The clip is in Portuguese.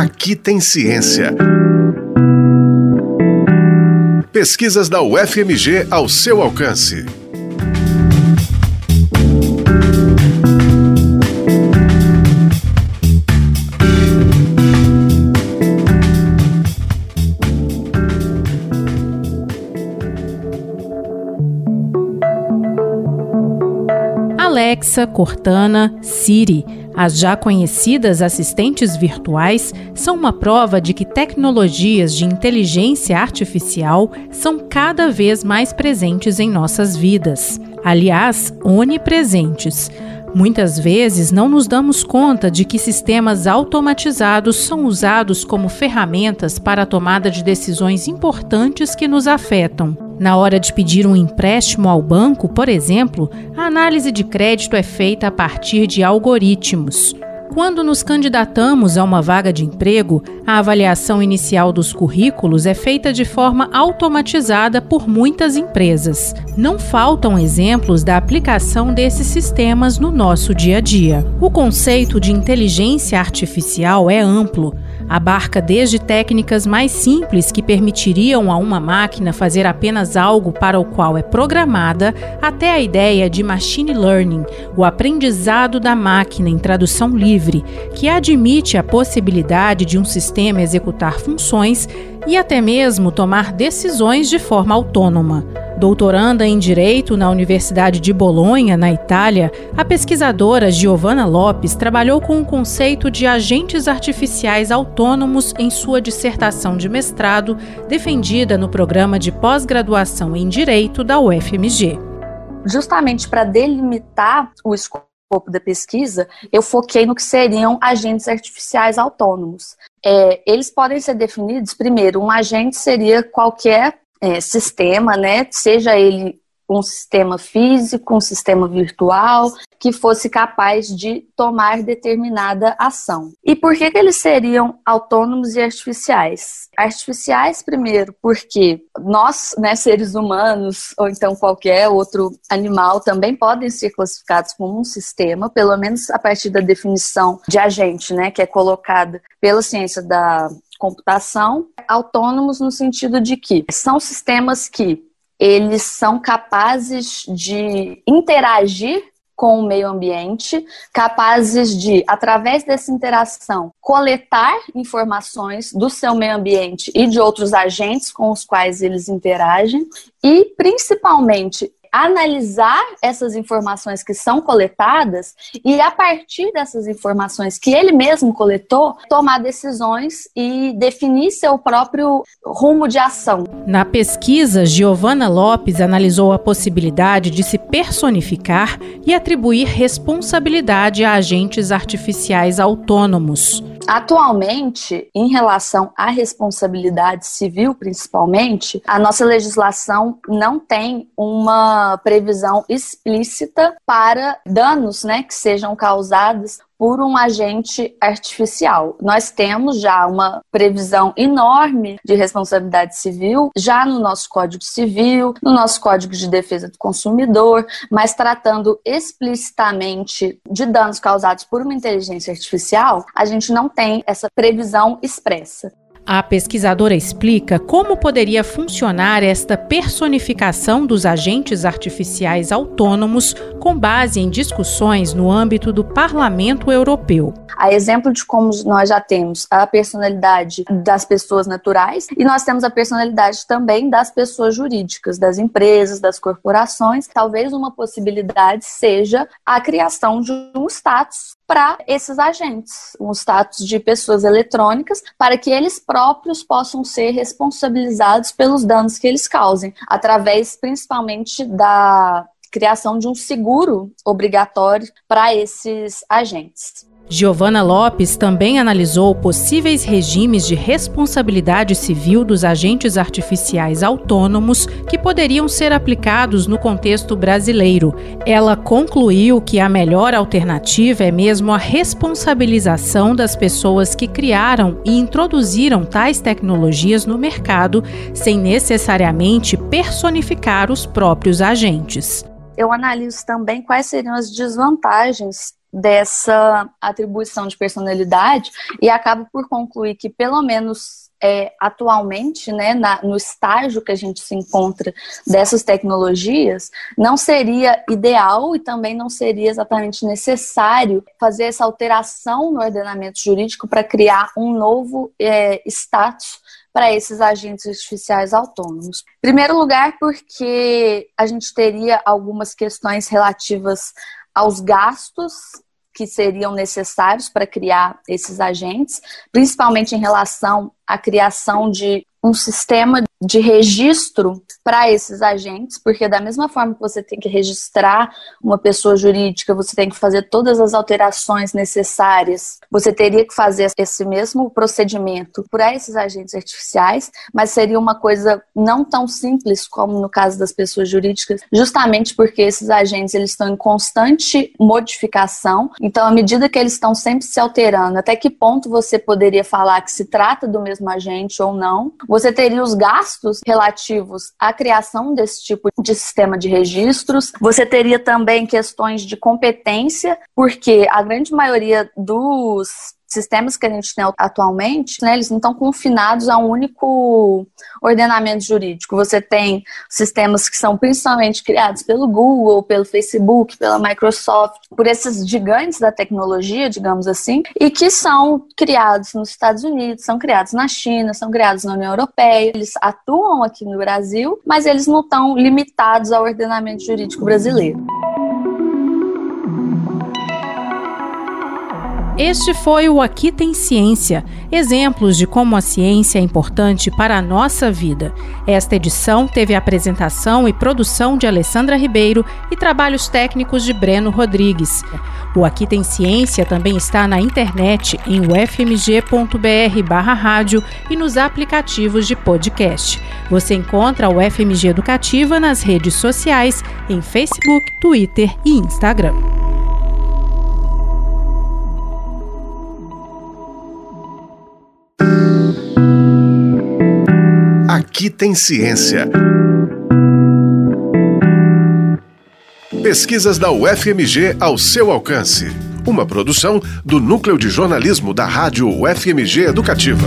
Aqui tem ciência. Pesquisas da UFMG ao seu alcance. Alexa, Cortana, Siri, as já conhecidas assistentes virtuais, são uma prova de que tecnologias de inteligência artificial são cada vez mais presentes em nossas vidas. Aliás, onipresentes. Muitas vezes não nos damos conta de que sistemas automatizados são usados como ferramentas para a tomada de decisões importantes que nos afetam. Na hora de pedir um empréstimo ao banco, por exemplo, a análise de crédito é feita a partir de algoritmos. Quando nos candidatamos a uma vaga de emprego, a avaliação inicial dos currículos é feita de forma automatizada por muitas empresas. Não faltam exemplos da aplicação desses sistemas no nosso dia a dia. O conceito de inteligência artificial é amplo Abarca desde técnicas mais simples que permitiriam a uma máquina fazer apenas algo para o qual é programada, até a ideia de machine learning, o aprendizado da máquina em tradução livre, que admite a possibilidade de um sistema executar funções e até mesmo tomar decisões de forma autônoma. Doutoranda em Direito na Universidade de Bolonha, na Itália, a pesquisadora Giovanna Lopes trabalhou com o conceito de agentes artificiais autônomos em sua dissertação de mestrado, defendida no programa de pós-graduação em Direito da UFMG. Justamente para delimitar o escopo da pesquisa, eu foquei no que seriam agentes artificiais autônomos. É, eles podem ser definidos, primeiro, um agente seria qualquer é, sistema, né? Seja ele um sistema físico, um sistema virtual, que fosse capaz de tomar determinada ação. E por que, que eles seriam autônomos e artificiais? Artificiais, primeiro, porque nós, né, seres humanos, ou então qualquer outro animal, também podem ser classificados como um sistema, pelo menos a partir da definição de agente, né, que é colocada pela ciência da computação, autônomos no sentido de que são sistemas que eles são capazes de interagir com o meio ambiente, capazes de, através dessa interação, coletar informações do seu meio ambiente e de outros agentes com os quais eles interagem e, principalmente, analisar essas informações que são coletadas e, a partir dessas informações que ele mesmo coletou, tomar decisões e definir seu próprio rumo de ação. Na pesquisa, Giovana Lopes analisou a possibilidade de se personificar e atribuir responsabilidade a agentes artificiais autônomos. Atualmente, em relação à responsabilidade civil, principalmente, a nossa legislação não tem uma previsão explícita para danos né, que sejam causados por um agente artificial. Nós temos já uma previsão enorme de responsabilidade civil, já no nosso Código Civil, no nosso Código de Defesa do Consumidor, mas tratando explicitamente de danos causados por uma inteligência artificial, a gente não tem essa previsão expressa. A pesquisadora explica como poderia funcionar esta personificação dos agentes artificiais autônomos com base em discussões no âmbito do Parlamento Europeu. A exemplo de como nós já temos a personalidade das pessoas naturais e nós temos a personalidade também das pessoas jurídicas, das empresas, das corporações. Talvez uma possibilidade seja a criação de um status para esses agentes, um status de pessoas eletrônicas, para que eles próprios possam ser responsabilizados pelos danos que eles causem, através principalmente da criação de um seguro obrigatório para esses agentes. Giovana Lopes também analisou possíveis regimes de responsabilidade civil dos agentes artificiais autônomos que poderiam ser aplicados no contexto brasileiro. Ela concluiu que a melhor alternativa é mesmo a responsabilização das pessoas que criaram e introduziram tais tecnologias no mercado, sem necessariamente personificar os próprios agentes eu analiso também quais seriam as desvantagens dessa atribuição de personalidade e acaba por concluir que, pelo menos é, atualmente, né, na, no estágio que a gente se encontra dessas tecnologias, não seria ideal e também não seria exatamente necessário fazer essa alteração no ordenamento jurídico para criar um novo é, status para esses agentes artificiais autônomos. Em primeiro lugar, porque a gente teria algumas questões relativas aos gastos que seriam necessários para criar esses agentes, principalmente em relação à criação de um sistema de registro para esses agentes, porque da mesma forma que você tem que registrar uma pessoa jurídica, você tem que fazer todas as alterações necessárias, você teria que fazer esse mesmo procedimento para esses agentes artificiais, mas seria uma coisa não tão simples como no caso das pessoas jurídicas, justamente porque esses agentes eles estão em constante modificação, então à medida que eles estão sempre se alterando, até que ponto você poderia falar que se trata do mesmo agente ou não, você teria os gastos relativos à criação desse tipo de sistema de registros. Você teria também questões de competência, porque a grande maioria dos sistemas que a gente tem atualmente, né, eles não estão confinados a um único ordenamento jurídico. Você tem sistemas que são principalmente criados pelo Google, pelo Facebook, pela Microsoft, por esses gigantes da tecnologia, digamos assim, e que são criados nos Estados Unidos, são criados na China, são criados na União Europeia. Eles atuam aqui no Brasil, mas eles não estão limitados ao ordenamento jurídico brasileiro. Este foi o Aqui Tem Ciência, exemplos de como a ciência é importante para a nossa vida. Esta edição teve apresentação e produção de Alessandra Ribeiro e trabalhos técnicos de Breno Rodrigues. O Aqui Tem Ciência também está na internet em ufmg.br/rádio e nos aplicativos de podcast. Você encontra o FMG Educativa nas redes sociais em Facebook, Twitter e Instagram. Aqui tem ciência. Pesquisas da UFMG ao seu alcance. Uma produção do Núcleo de Jornalismo da Rádio UFMG Educativa.